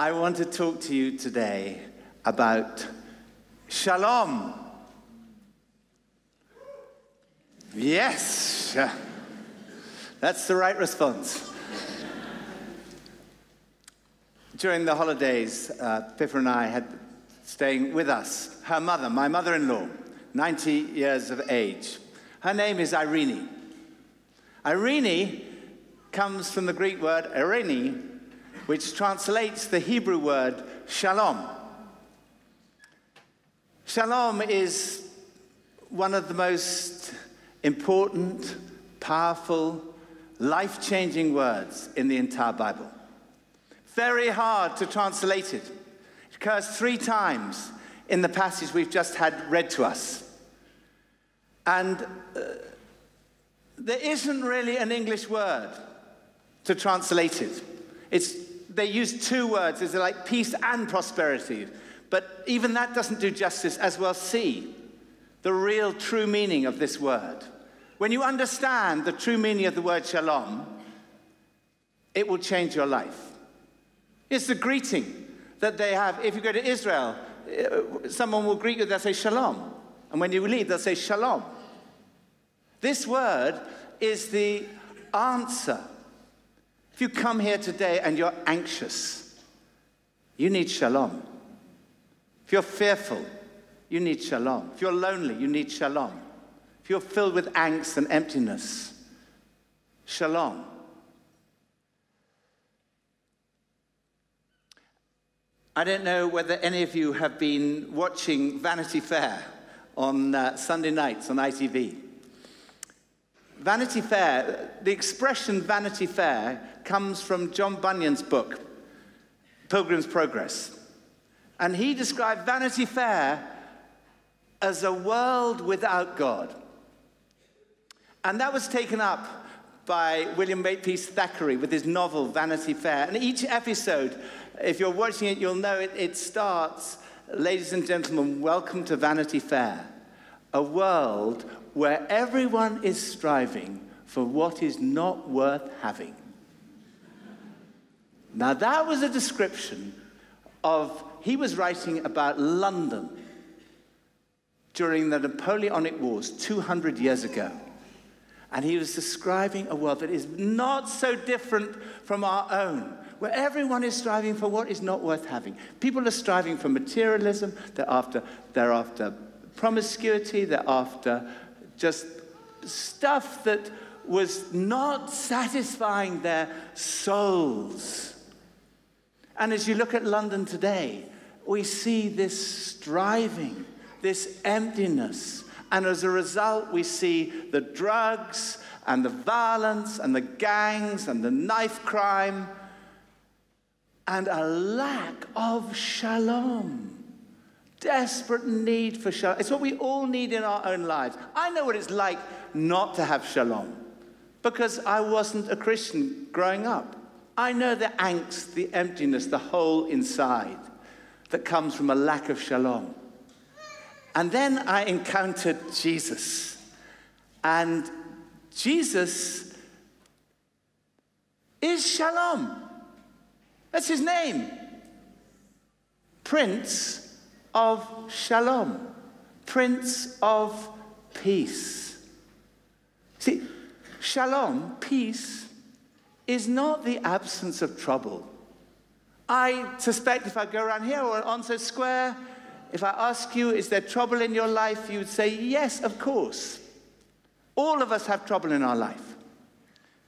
I want to talk to you today about shalom. Yes, that's the right response. During the holidays, uh, Pippa and I had staying with us her mother, my mother in law, 90 years of age. Her name is Irene. Irene comes from the Greek word irene, which translates the Hebrew word shalom. Shalom is one of the most important, powerful, life changing words in the entire Bible. Very hard to translate it. It occurs three times in the passage we've just had read to us. And uh, there isn't really an English word to translate it. It's, they use two words, it's like peace and prosperity. But even that doesn't do justice, as we'll see the real true meaning of this word. When you understand the true meaning of the word shalom, it will change your life. It's the greeting that they have. If you go to Israel, uh, someone will greet you, they'll say shalom. And when you leave, they'll say shalom. This word is the answer. If you come here today and you're anxious, you need shalom. If you're fearful, you need shalom. If you're lonely, you need shalom. If you're filled with angst and emptiness, shalom. I don't know whether any of you have been watching Vanity Fair on uh, Sunday nights on ITV. Vanity Fair, the expression Vanity Fair comes from John Bunyan's book, Pilgrim's Progress. And he described Vanity Fair as a world without God. And that was taken up by William Makepeace Thackeray with his novel Vanity Fair. And each episode if you're watching it, you'll know it, it starts, ladies and gentlemen, welcome to Vanity Fair, a world where everyone is striving for what is not worth having. Now, that was a description of, he was writing about London during the Napoleonic Wars 200 years ago. And he was describing a world that is not so different from our own where everyone is striving for what is not worth having. People are striving for materialism, they're after, they're after promiscuity, they're after just stuff that was not satisfying their souls. And as you look at London today, we see this striving, this emptiness. And as a result, we see the drugs and the violence and the gangs and the knife crime and a lack of shalom. Desperate need for shalom. It's what we all need in our own lives. I know what it's like not to have shalom because I wasn't a Christian growing up. I know the angst, the emptiness, the hole inside that comes from a lack of shalom. And then I encountered Jesus. And Jesus is shalom. That's his name. Prince of Shalom, Prince of Peace. See, Shalom, peace, is not the absence of trouble. I suspect if I go around here or on Onslow Square, if I ask you, is there trouble in your life? You would say, yes, of course. All of us have trouble in our life.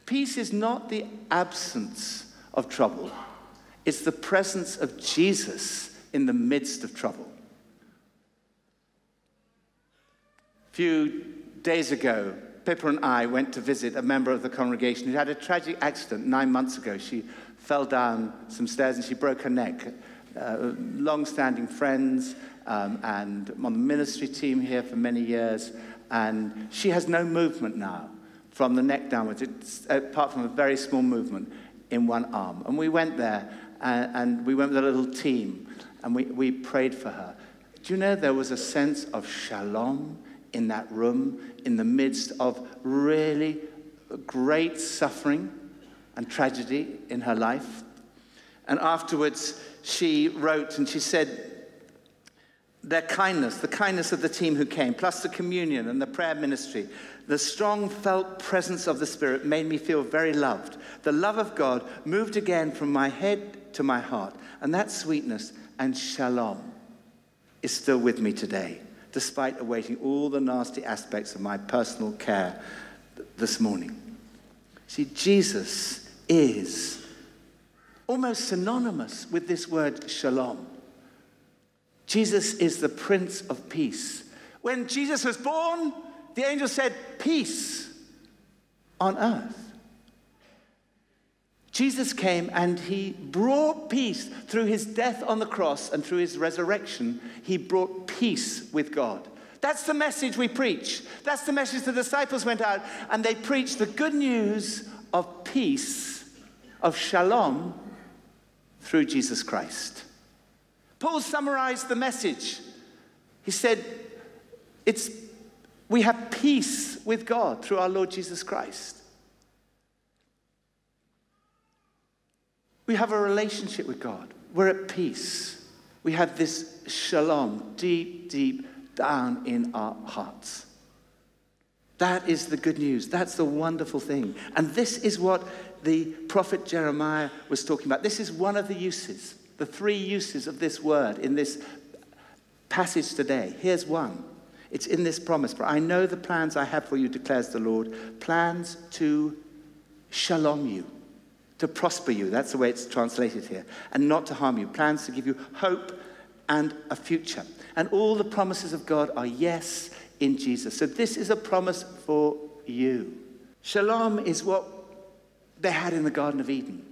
Peace is not the absence of trouble. It's the presence of Jesus in the midst of trouble. A few days ago, Pippa and I went to visit a member of the congregation who had a tragic accident nine months ago. She fell down some stairs and she broke her neck. Uh, Long standing friends um, and on the ministry team here for many years. And she has no movement now from the neck downwards, it's, apart from a very small movement in one arm. And we went there and, and we went with a little team and we, we prayed for her. Do you know there was a sense of shalom in that room in the midst of really great suffering and tragedy in her life? And afterwards, she wrote and she said, their kindness, the kindness of the team who came, plus the communion and the prayer ministry, the strong felt presence of the Spirit made me feel very loved. The love of God moved again from my head to my heart. And that sweetness and shalom is still with me today, despite awaiting all the nasty aspects of my personal care this morning. See, Jesus is almost synonymous with this word shalom. Jesus is the Prince of Peace. When Jesus was born, the angel said, Peace on earth. Jesus came and he brought peace through his death on the cross and through his resurrection. He brought peace with God. That's the message we preach. That's the message the disciples went out and they preached the good news of peace, of shalom, through Jesus Christ. Paul summarized the message. He said, it's, We have peace with God through our Lord Jesus Christ. We have a relationship with God. We're at peace. We have this shalom deep, deep down in our hearts. That is the good news. That's the wonderful thing. And this is what the prophet Jeremiah was talking about. This is one of the uses the three uses of this word in this passage today. Here's one it's in this promise. For I know the plans I have for you, declares the Lord plans to shalom you, to prosper you. That's the way it's translated here. And not to harm you. Plans to give you hope and a future. And all the promises of God are yes in Jesus. So this is a promise for you. Shalom is what they had in the Garden of Eden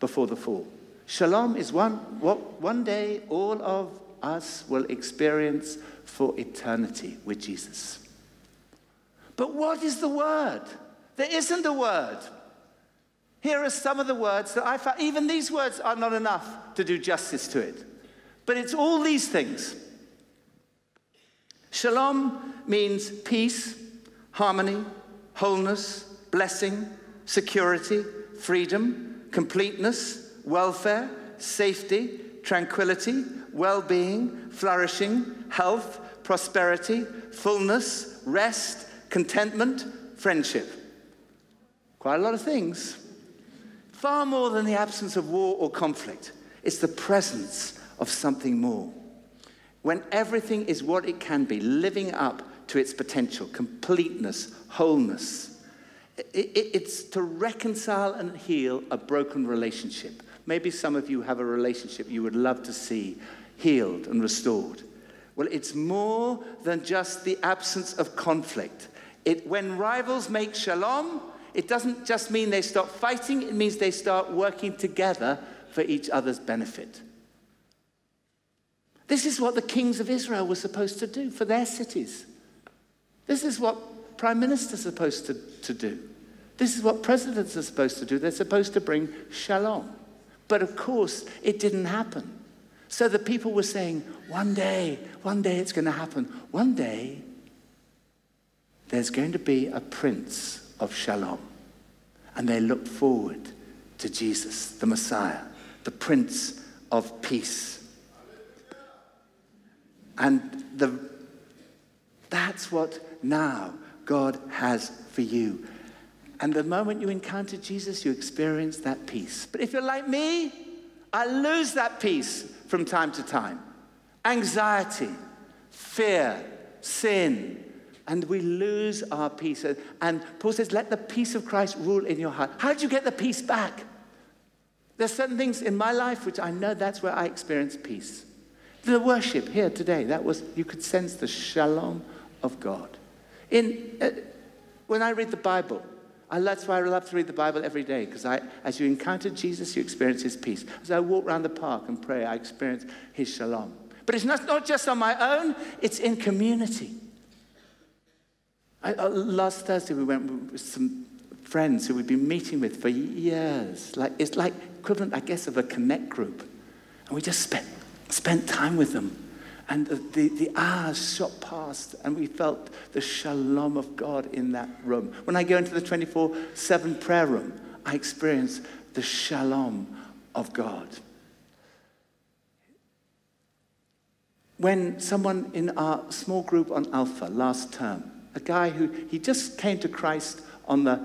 before the fall. Shalom is one, what one day all of us will experience for eternity with Jesus. But what is the word? There isn't a word. Here are some of the words that I found. Even these words are not enough to do justice to it. But it's all these things. Shalom means peace, harmony, wholeness, blessing, security, freedom, completeness, welfare, safety, tranquility, well being, flourishing, health, prosperity, fullness, rest, contentment, friendship. Quite a lot of things. Far more than the absence of war or conflict, it's the presence of something more. When everything is what it can be, living up to its potential, completeness, wholeness. It's to reconcile and heal a broken relationship Maybe some of you have a relationship you would love to see healed and restored. Well, it's more than just the absence of conflict. It, when rivals make shalom, it doesn't just mean they stop fighting, it means they start working together for each other's benefit. This is what the kings of Israel were supposed to do for their cities. This is what prime ministers are supposed to, to do. This is what presidents are supposed to do. They're supposed to bring shalom. But of course, it didn't happen. So the people were saying, one day, one day it's going to happen. One day, there's going to be a prince of shalom. And they looked forward to Jesus, the Messiah, the prince of peace. And the, that's what now God has for you. And the moment you encounter Jesus, you experience that peace. But if you're like me, I lose that peace from time to time. Anxiety, fear, sin, and we lose our peace. And Paul says, let the peace of Christ rule in your heart. How do you get the peace back? There's certain things in my life which I know that's where I experience peace. The worship here today, that was, you could sense the shalom of God. In, uh, when I read the Bible, I, that's why I love to read the Bible every day, because as you encounter Jesus, you experience his peace. As I walk around the park and pray, I experience his shalom. But it's not, not just on my own, it's in community. I, uh, last Thursday, we went with some friends who we'd been meeting with for years. Like, it's like equivalent, I guess, of a connect group. And we just spent, spent time with them. And the, the hours shot past, and we felt the shalom of God in that room. When I go into the 24 7 prayer room, I experience the shalom of God. When someone in our small group on Alpha last term, a guy who he just came to Christ on the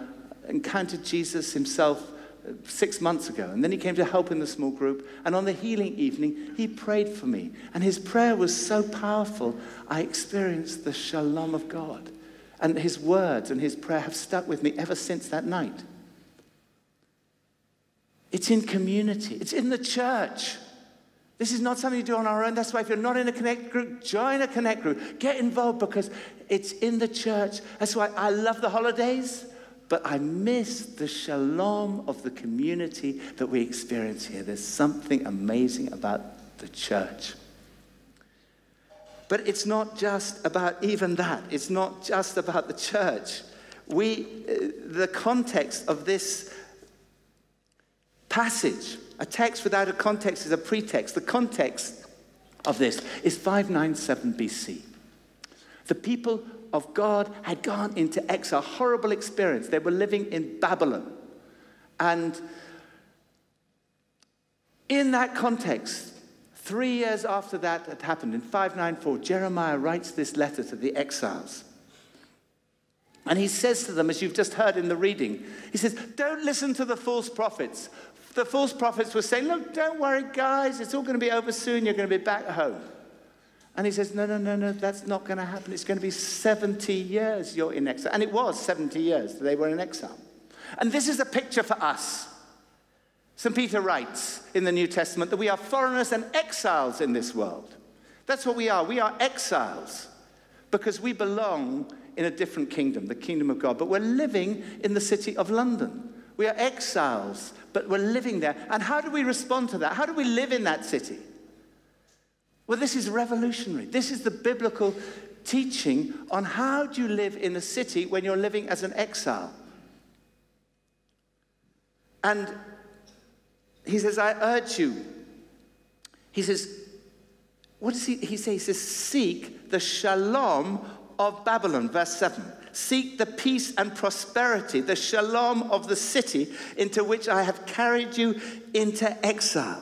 encountered Jesus himself uh, six months ago. And then he came to help in the small group. And on the healing evening, he prayed for me. And his prayer was so powerful, I experienced the shalom of God. And his words and his prayer have stuck with me ever since that night. It's in community, it's in the church. This is not something you do on our own. That's why if you're not in a connect group, join a connect group. Get involved because it's in the church. That's why I love the holidays, but I miss the shalom of the community that we experience here. There's something amazing about the church. But it's not just about even that. It's not just about the church. We, uh, the context of this passage, a text without a context is a pretext. The context of this is 597 BC. The people of God had gone into exile, horrible experience. They were living in Babylon. And in that context, three years after that had happened, in 594, Jeremiah writes this letter to the exiles. And he says to them, as you've just heard in the reading, he says, Don't listen to the false prophets the false prophets were saying, Look, don't worry, guys, it's all going to be over soon. You're going to be back home. And he says, No, no, no, no, that's not going to happen. It's going to be 70 years you're in exile. And it was 70 years they were in exile. And this is a picture for us. St. Peter writes in the New Testament that we are foreigners and exiles in this world. That's what we are. We are exiles because we belong in a different kingdom, the kingdom of God. But we're living in the city of London. We are exiles but we're living there. And how do we respond to that? How do we live in that city? Well, this is revolutionary. This is the biblical teaching on how do you live in a city when you're living as an exile. And he says, I urge you. He says, what does he, he say? He says, seek the shalom of Babylon, verse 7 seek the peace and prosperity, the shalom of the city into which I have carried you into exile.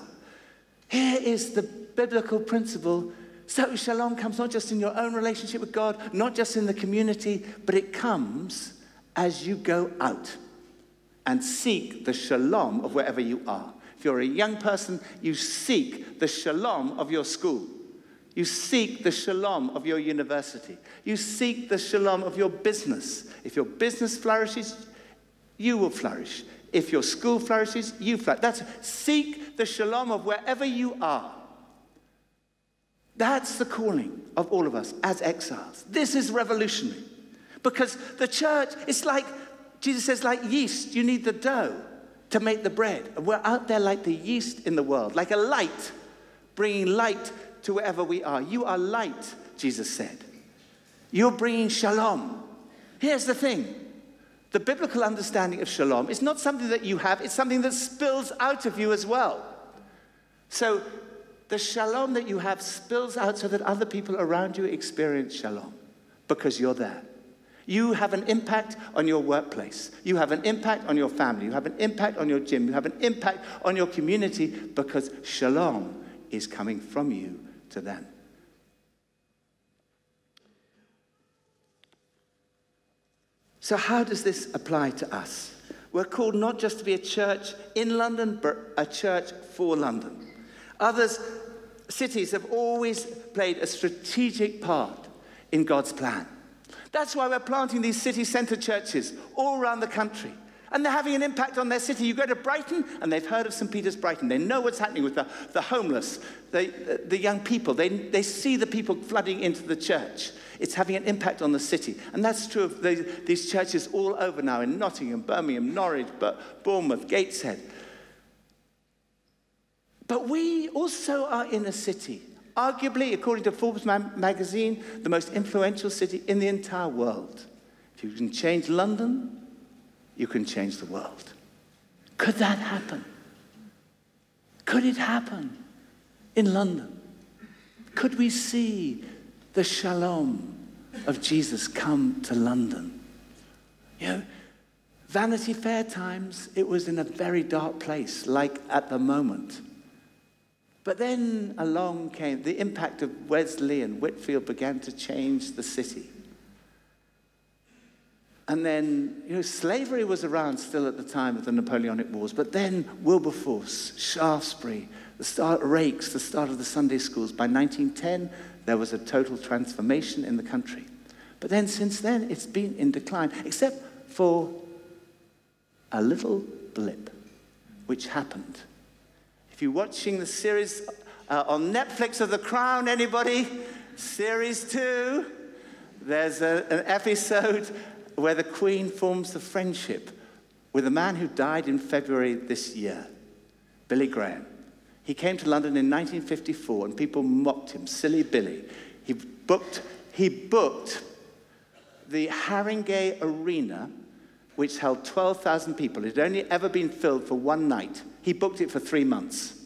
Here is the biblical principle. So, shalom comes not just in your own relationship with God, not just in the community, but it comes as you go out and seek the shalom of wherever you are. If you're a young person, you seek the shalom of your school. You seek the shalom of your university. You seek the shalom of your business. If your business flourishes, you will flourish. If your school flourishes, you flourish. That's seek the shalom of wherever you are. That's the calling of all of us as exiles. This is revolutionary. Because the church, it's like, Jesus says, like yeast, you need the dough to make the bread. And we're out there like the yeast in the world, like a light, bringing light to wherever we are. You are light, Jesus said. You're bringing shalom. Here's the thing the biblical understanding of shalom is not something that you have, it's something that spills out of you as well. So the shalom that you have spills out so that other people around you experience shalom because you're there. You have an impact on your workplace. You have an impact on your family. You have an impact on your gym. You have an impact on your community because shalom is coming from you to them. So, how does this apply to us? We're called not just to be a church in London, but a church for London. Others, cities have always played a strategic part in God's plan. That's why we're planting these city centre churches all around the country and they're having an impact on their city. You go to Brighton, and they've heard of St. Peter's Brighton. They know what's happening with the, the homeless, the, the young people. They, they see the people flooding into the church. It's having an impact on the city. And that's true of the, these churches all over now in Nottingham, Birmingham, Norwich, Bournemouth, Gateshead. But we also are in a city, arguably, according to Forbes magazine, the most influential city in the entire world. If you can change London, you can change the world. Could that happen? Could it happen in London? Could we see the shalom of Jesus come to London? You know, Vanity Fair times, it was in a very dark place, like at the moment. But then along came the impact of Wesley and Whitefield began to change the city. And then, you know, slavery was around still at the time of the Napoleonic Wars, but then Wilberforce, Shaftesbury, the start Raikes, the start of the Sunday schools. By 1910, there was a total transformation in the country. But then since then, it's been in decline, except for a little blip, which happened. If you're watching the series uh, on Netflix of The Crown, anybody? Series two, there's a, an episode where the Queen forms the friendship with a man who died in February this year, Billy Graham. He came to London in 1954 and people mocked him, silly Billy. He booked, he booked the Harringay Arena, which held 12,000 people. It had only ever been filled for one night. He booked it for three months.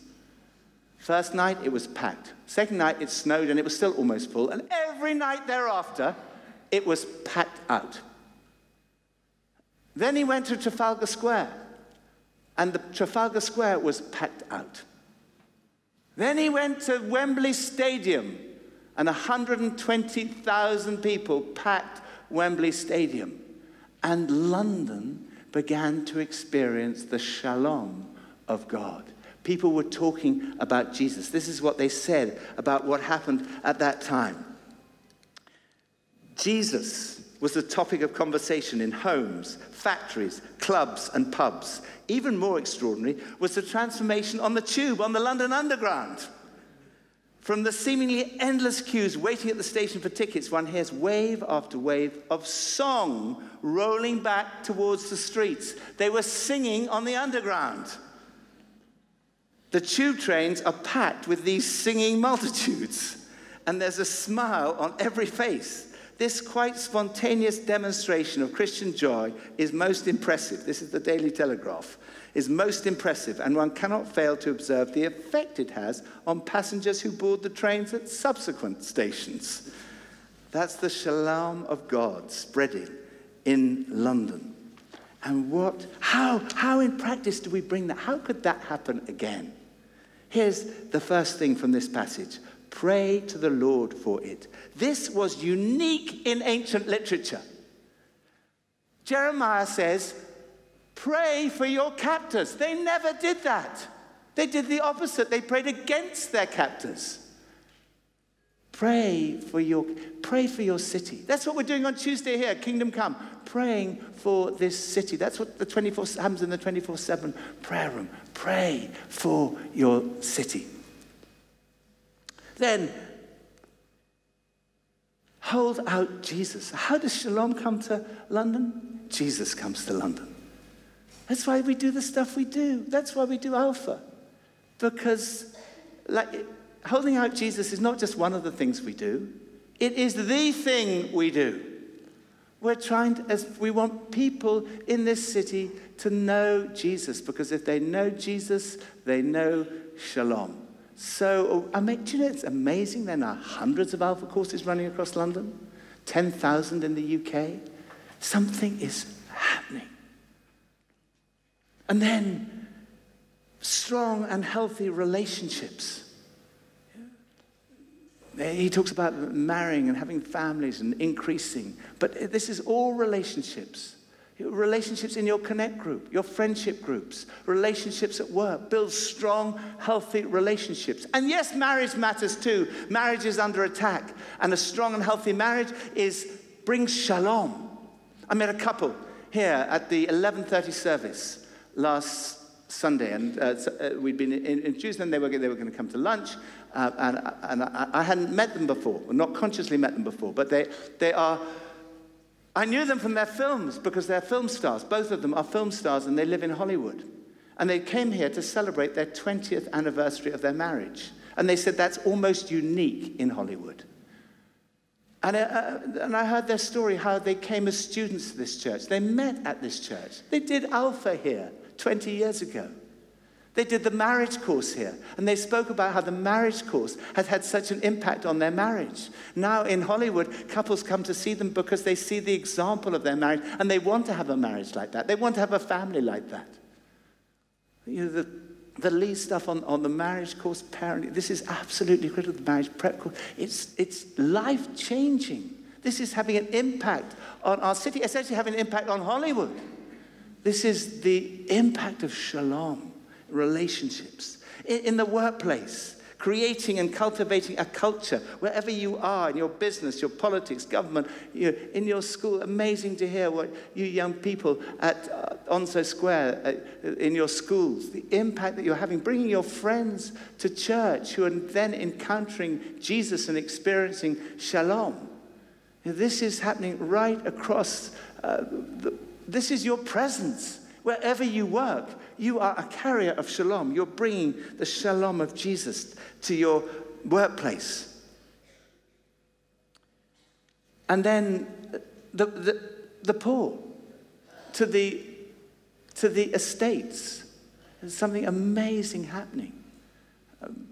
First night, it was packed. Second night, it snowed and it was still almost full. And every night thereafter, it was packed out. Then he went to Trafalgar Square, and the Trafalgar Square was packed out. Then he went to Wembley Stadium, and 120,000 people packed Wembley Stadium. And London began to experience the shalom of God. People were talking about Jesus. This is what they said about what happened at that time. Jesus was the topic of conversation in homes, factories, clubs, and pubs. Even more extraordinary was the transformation on the tube, on the London Underground. From the seemingly endless queues waiting at the station for tickets, one hears wave after wave of song rolling back towards the streets. They were singing on the Underground. The tube trains are packed with these singing multitudes, and there's a smile on every face. This quite spontaneous demonstration of Christian joy is most impressive. This is the Daily Telegraph. Is most impressive, and one cannot fail to observe the effect it has on passengers who board the trains at subsequent stations. That's the shalom of God spreading in London. And what, how, how in practice do we bring that? How could that happen again? Here's the first thing from this passage pray to the Lord for it. This was unique in ancient literature. Jeremiah says, Pray for your captors. They never did that. They did the opposite. They prayed against their captors. Pray for your, pray for your city. That's what we're doing on Tuesday here, Kingdom Come. Praying for this city. That's what the 24 happens in the 24-7 prayer room. Pray for your city. Then hold out Jesus. How does Shalom come to London? Jesus comes to London. That's why we do the stuff we do. That's why we do Alpha. Because like holding out Jesus is not just one of the things we do, it is the thing we do. We're trying to, as we want people in this city to know Jesus because if they know Jesus, they know Shalom. So, I mean, do you know it's amazing? There are hundreds of Alpha courses running across London, 10,000 in the UK. Something is happening. And then, strong and healthy relationships. He talks about marrying and having families and increasing. But this is all relationships. Relationships in your connect group, your friendship groups, relationships at work. Build strong, healthy relationships. And yes, marriage matters too. Marriage is under attack. And a strong and healthy marriage is brings shalom. I met a couple here at the 11:30 service last Sunday, and uh, uh, we'd been introduced them. They were, they were going to come to lunch, uh, and, and I, I, hadn't met them before, not consciously met them before, but they, they are. I knew them from their films because they're film stars. Both of them are film stars, and they live in Hollywood. And they came here to celebrate their 20th anniversary of their marriage. And they said that's almost unique in Hollywood. And I, uh, and I heard their story how they came as students to this church. They met at this church. They did Alpha here 20 years ago. They did the marriage course here, and they spoke about how the marriage course had had such an impact on their marriage. Now in Hollywood, couples come to see them because they see the example of their marriage, and they want to have a marriage like that. They want to have a family like that. You know, the, the lead stuff on, on the marriage course, parenting, this is absolutely critical, the marriage prep course. It's, it's life changing. This is having an impact on our city, essentially having an impact on Hollywood. This is the impact of shalom relationships, in, in the workplace, creating and cultivating a culture wherever you are in your business, your politics, government, you in your school. Amazing to hear what you young people at uh, Onslow Square, uh, in your schools, the impact that you're having, bringing your friends to church who are then encountering Jesus and experiencing shalom. This is happening right across. Uh, the, this is your presence wherever you work you are a carrier of shalom. You're bringing the shalom of Jesus to your workplace. And then the, the, the poor, to the, to the estates. There's something amazing happening. Um,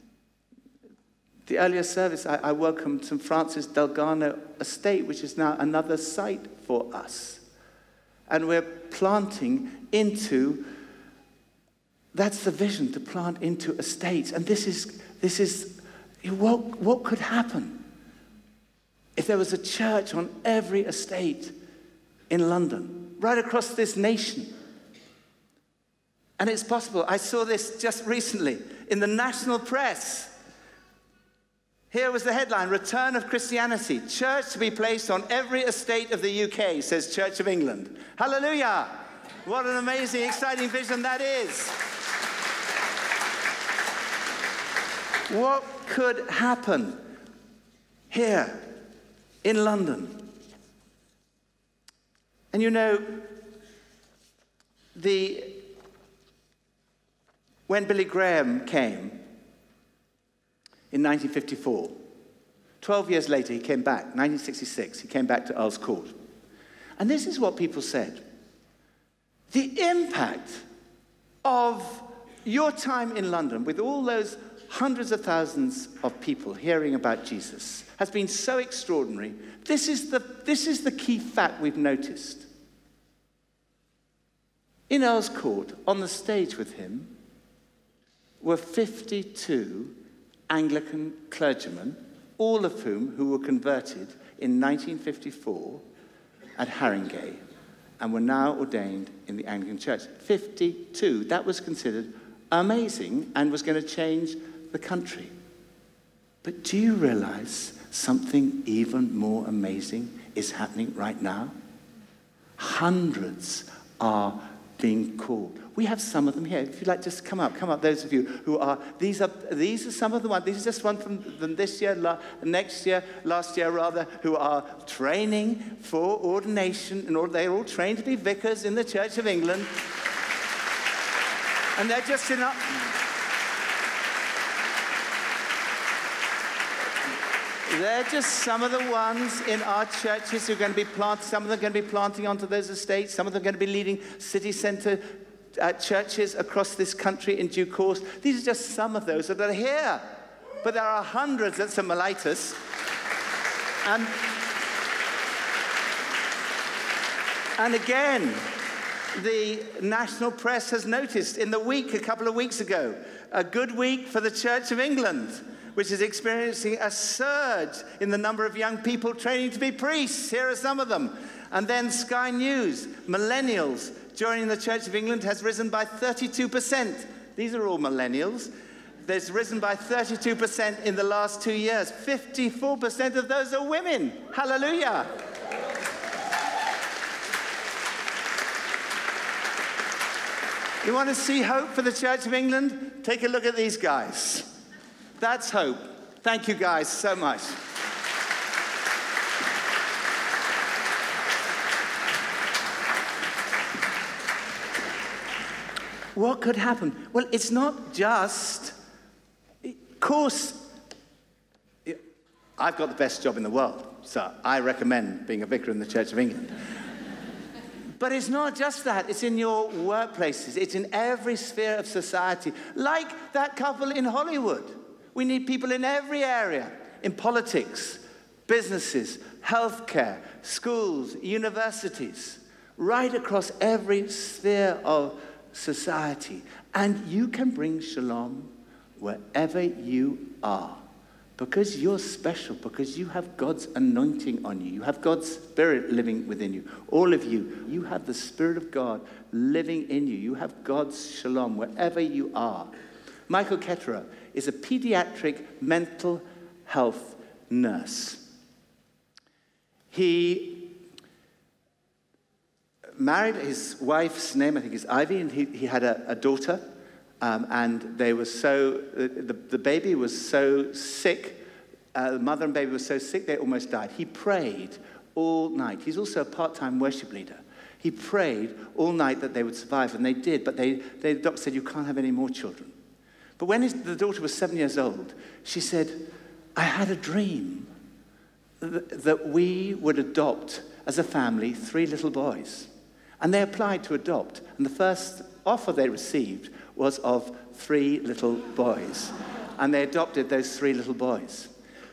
the earlier service, I, I welcomed St. Francis Dalgarno Estate, which is now another site for us. And we're planting into that's the vision to plant into estates. And this is, this is what, what could happen if there was a church on every estate in London, right across this nation. And it's possible. I saw this just recently in the national press. Here was the headline Return of Christianity. Church to be placed on every estate of the UK, says Church of England. Hallelujah! What an amazing, exciting vision that is. What could happen here in London? And you know, the, when Billy Graham came in 1954, 12 years later he came back, 1966, he came back to Earl's Court. And this is what people said. The impact of your time in London with all those hundreds of thousands of people hearing about Jesus has been so extraordinary. This is the, this is the key fact we've noticed. In Earl's Court, on the stage with him, were 52 Anglican clergymen, all of whom who were converted in 1954 at Harringay and were now ordained in the Anglican Church. 52. That was considered amazing and was going to change the country. But do you realize something even more amazing is happening right now? Hundreds are being called. We have some of them here. If you'd like, just come up, come up. Those of you who are these are these are some of the ones. This is just one from, from this year, la, next year, last year rather, who are training for ordination. In order, they're all trained to be vicars in the Church of England, and they're just in. They're just some of the ones in our churches who are going to be planting. Some of them are going to be planting onto those estates. Some of them are going to be leading city centre uh, churches across this country in due course. These are just some of those that are here. But there are hundreds at St. Mellitus. And, and again, the national press has noticed in the week, a couple of weeks ago, a good week for the Church of England which is experiencing a surge in the number of young people training to be priests. Here are some of them. And then Sky News, millennials joining the Church of England has risen by 32%. These are all millennials. There's risen by 32% in the last two years. 54% of those are women. Hallelujah. You want to see hope for the Church of England? Take a look at these guys. That's hope. Thank you guys so much. What could happen? Well, it's not just, of course, I've got the best job in the world, so I recommend being a vicar in the Church of England. But it's not just that, it's in your workplaces, it's in every sphere of society. Like that couple in Hollywood. We need people in every area in politics, businesses, healthcare, schools, universities, right across every sphere of society. And you can bring shalom wherever you are because you're special, because you have God's anointing on you. You have God's Spirit living within you. All of you, you have the Spirit of God living in you. You have God's shalom wherever you are. Michael Ketterer is a pediatric mental health nurse. He married his wife's name, I think is Ivy, and he, he had a, a daughter. Um, and they were so, the, the baby was so sick, uh, the mother and baby were so sick they almost died. He prayed all night. He's also a part time worship leader. He prayed all night that they would survive, and they did, but they, they, the doctor said, You can't have any more children. But when the daughter was seven years old, she said, I had a dream th- that we would adopt as a family three little boys. And they applied to adopt, and the first offer they received was of three little boys. And they adopted those three little boys.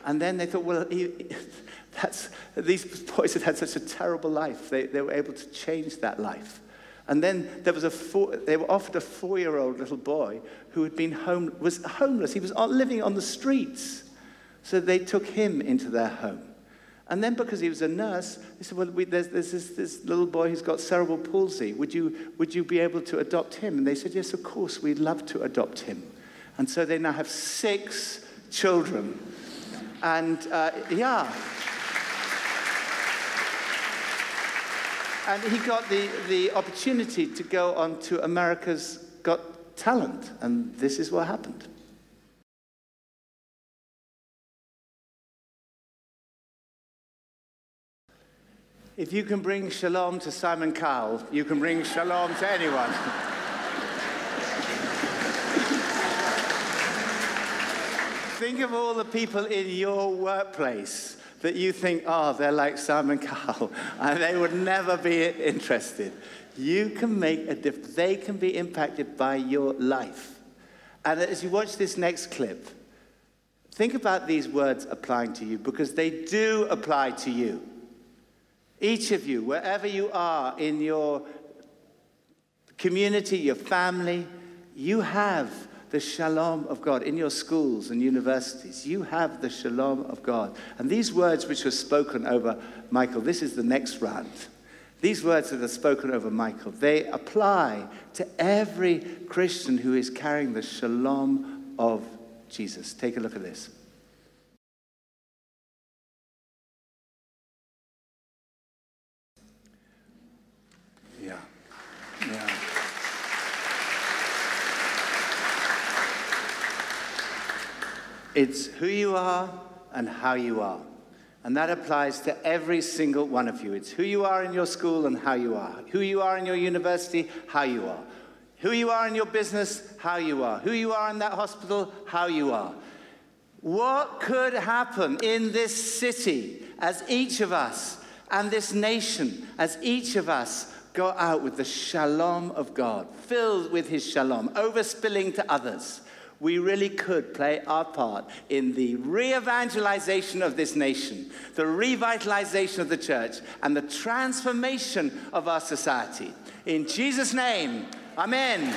And then they thought, well, these boys had had such a terrible life. They, they were able to change that life. And then there was a four, they were offered a four-year-old little boy who had been home, was homeless. He was living on the streets. So they took him into their home. And then because he was a nurse, they said, well, we, there's, there's this, this, little boy who's got cerebral palsy. Would you, would you be able to adopt him? And they said, yes, of course, we'd love to adopt him. And so they now have six children. And uh, yeah. And he got the, the opportunity to go on to America's Got Talent. And this is what happened. If you can bring shalom to Simon Cowell, you can bring shalom to anyone. think of all the people in your workplace that you think, oh, they're like Simon Cowell, and they would never be interested. You can make a difference. They can be impacted by your life. And as you watch this next clip, think about these words applying to you because they do apply to you. Each of you, wherever you are in your community, your family, you have the shalom of God in your schools and universities. You have the shalom of God. And these words which were spoken over Michael, this is the next round. These words that are spoken over Michael, they apply to every Christian who is carrying the shalom of Jesus. Take a look at this. It's who you are and how you are. And that applies to every single one of you. It's who you are in your school and how you are. Who you are in your university, how you are. Who you are in your business, how you are. Who you are in that hospital, how you are. What could happen in this city as each of us and this nation, as each of us go out with the shalom of God, filled with his shalom, overspilling to others? We really could play our part in the re evangelization of this nation, the revitalization of the church, and the transformation of our society. In Jesus' name, Amen.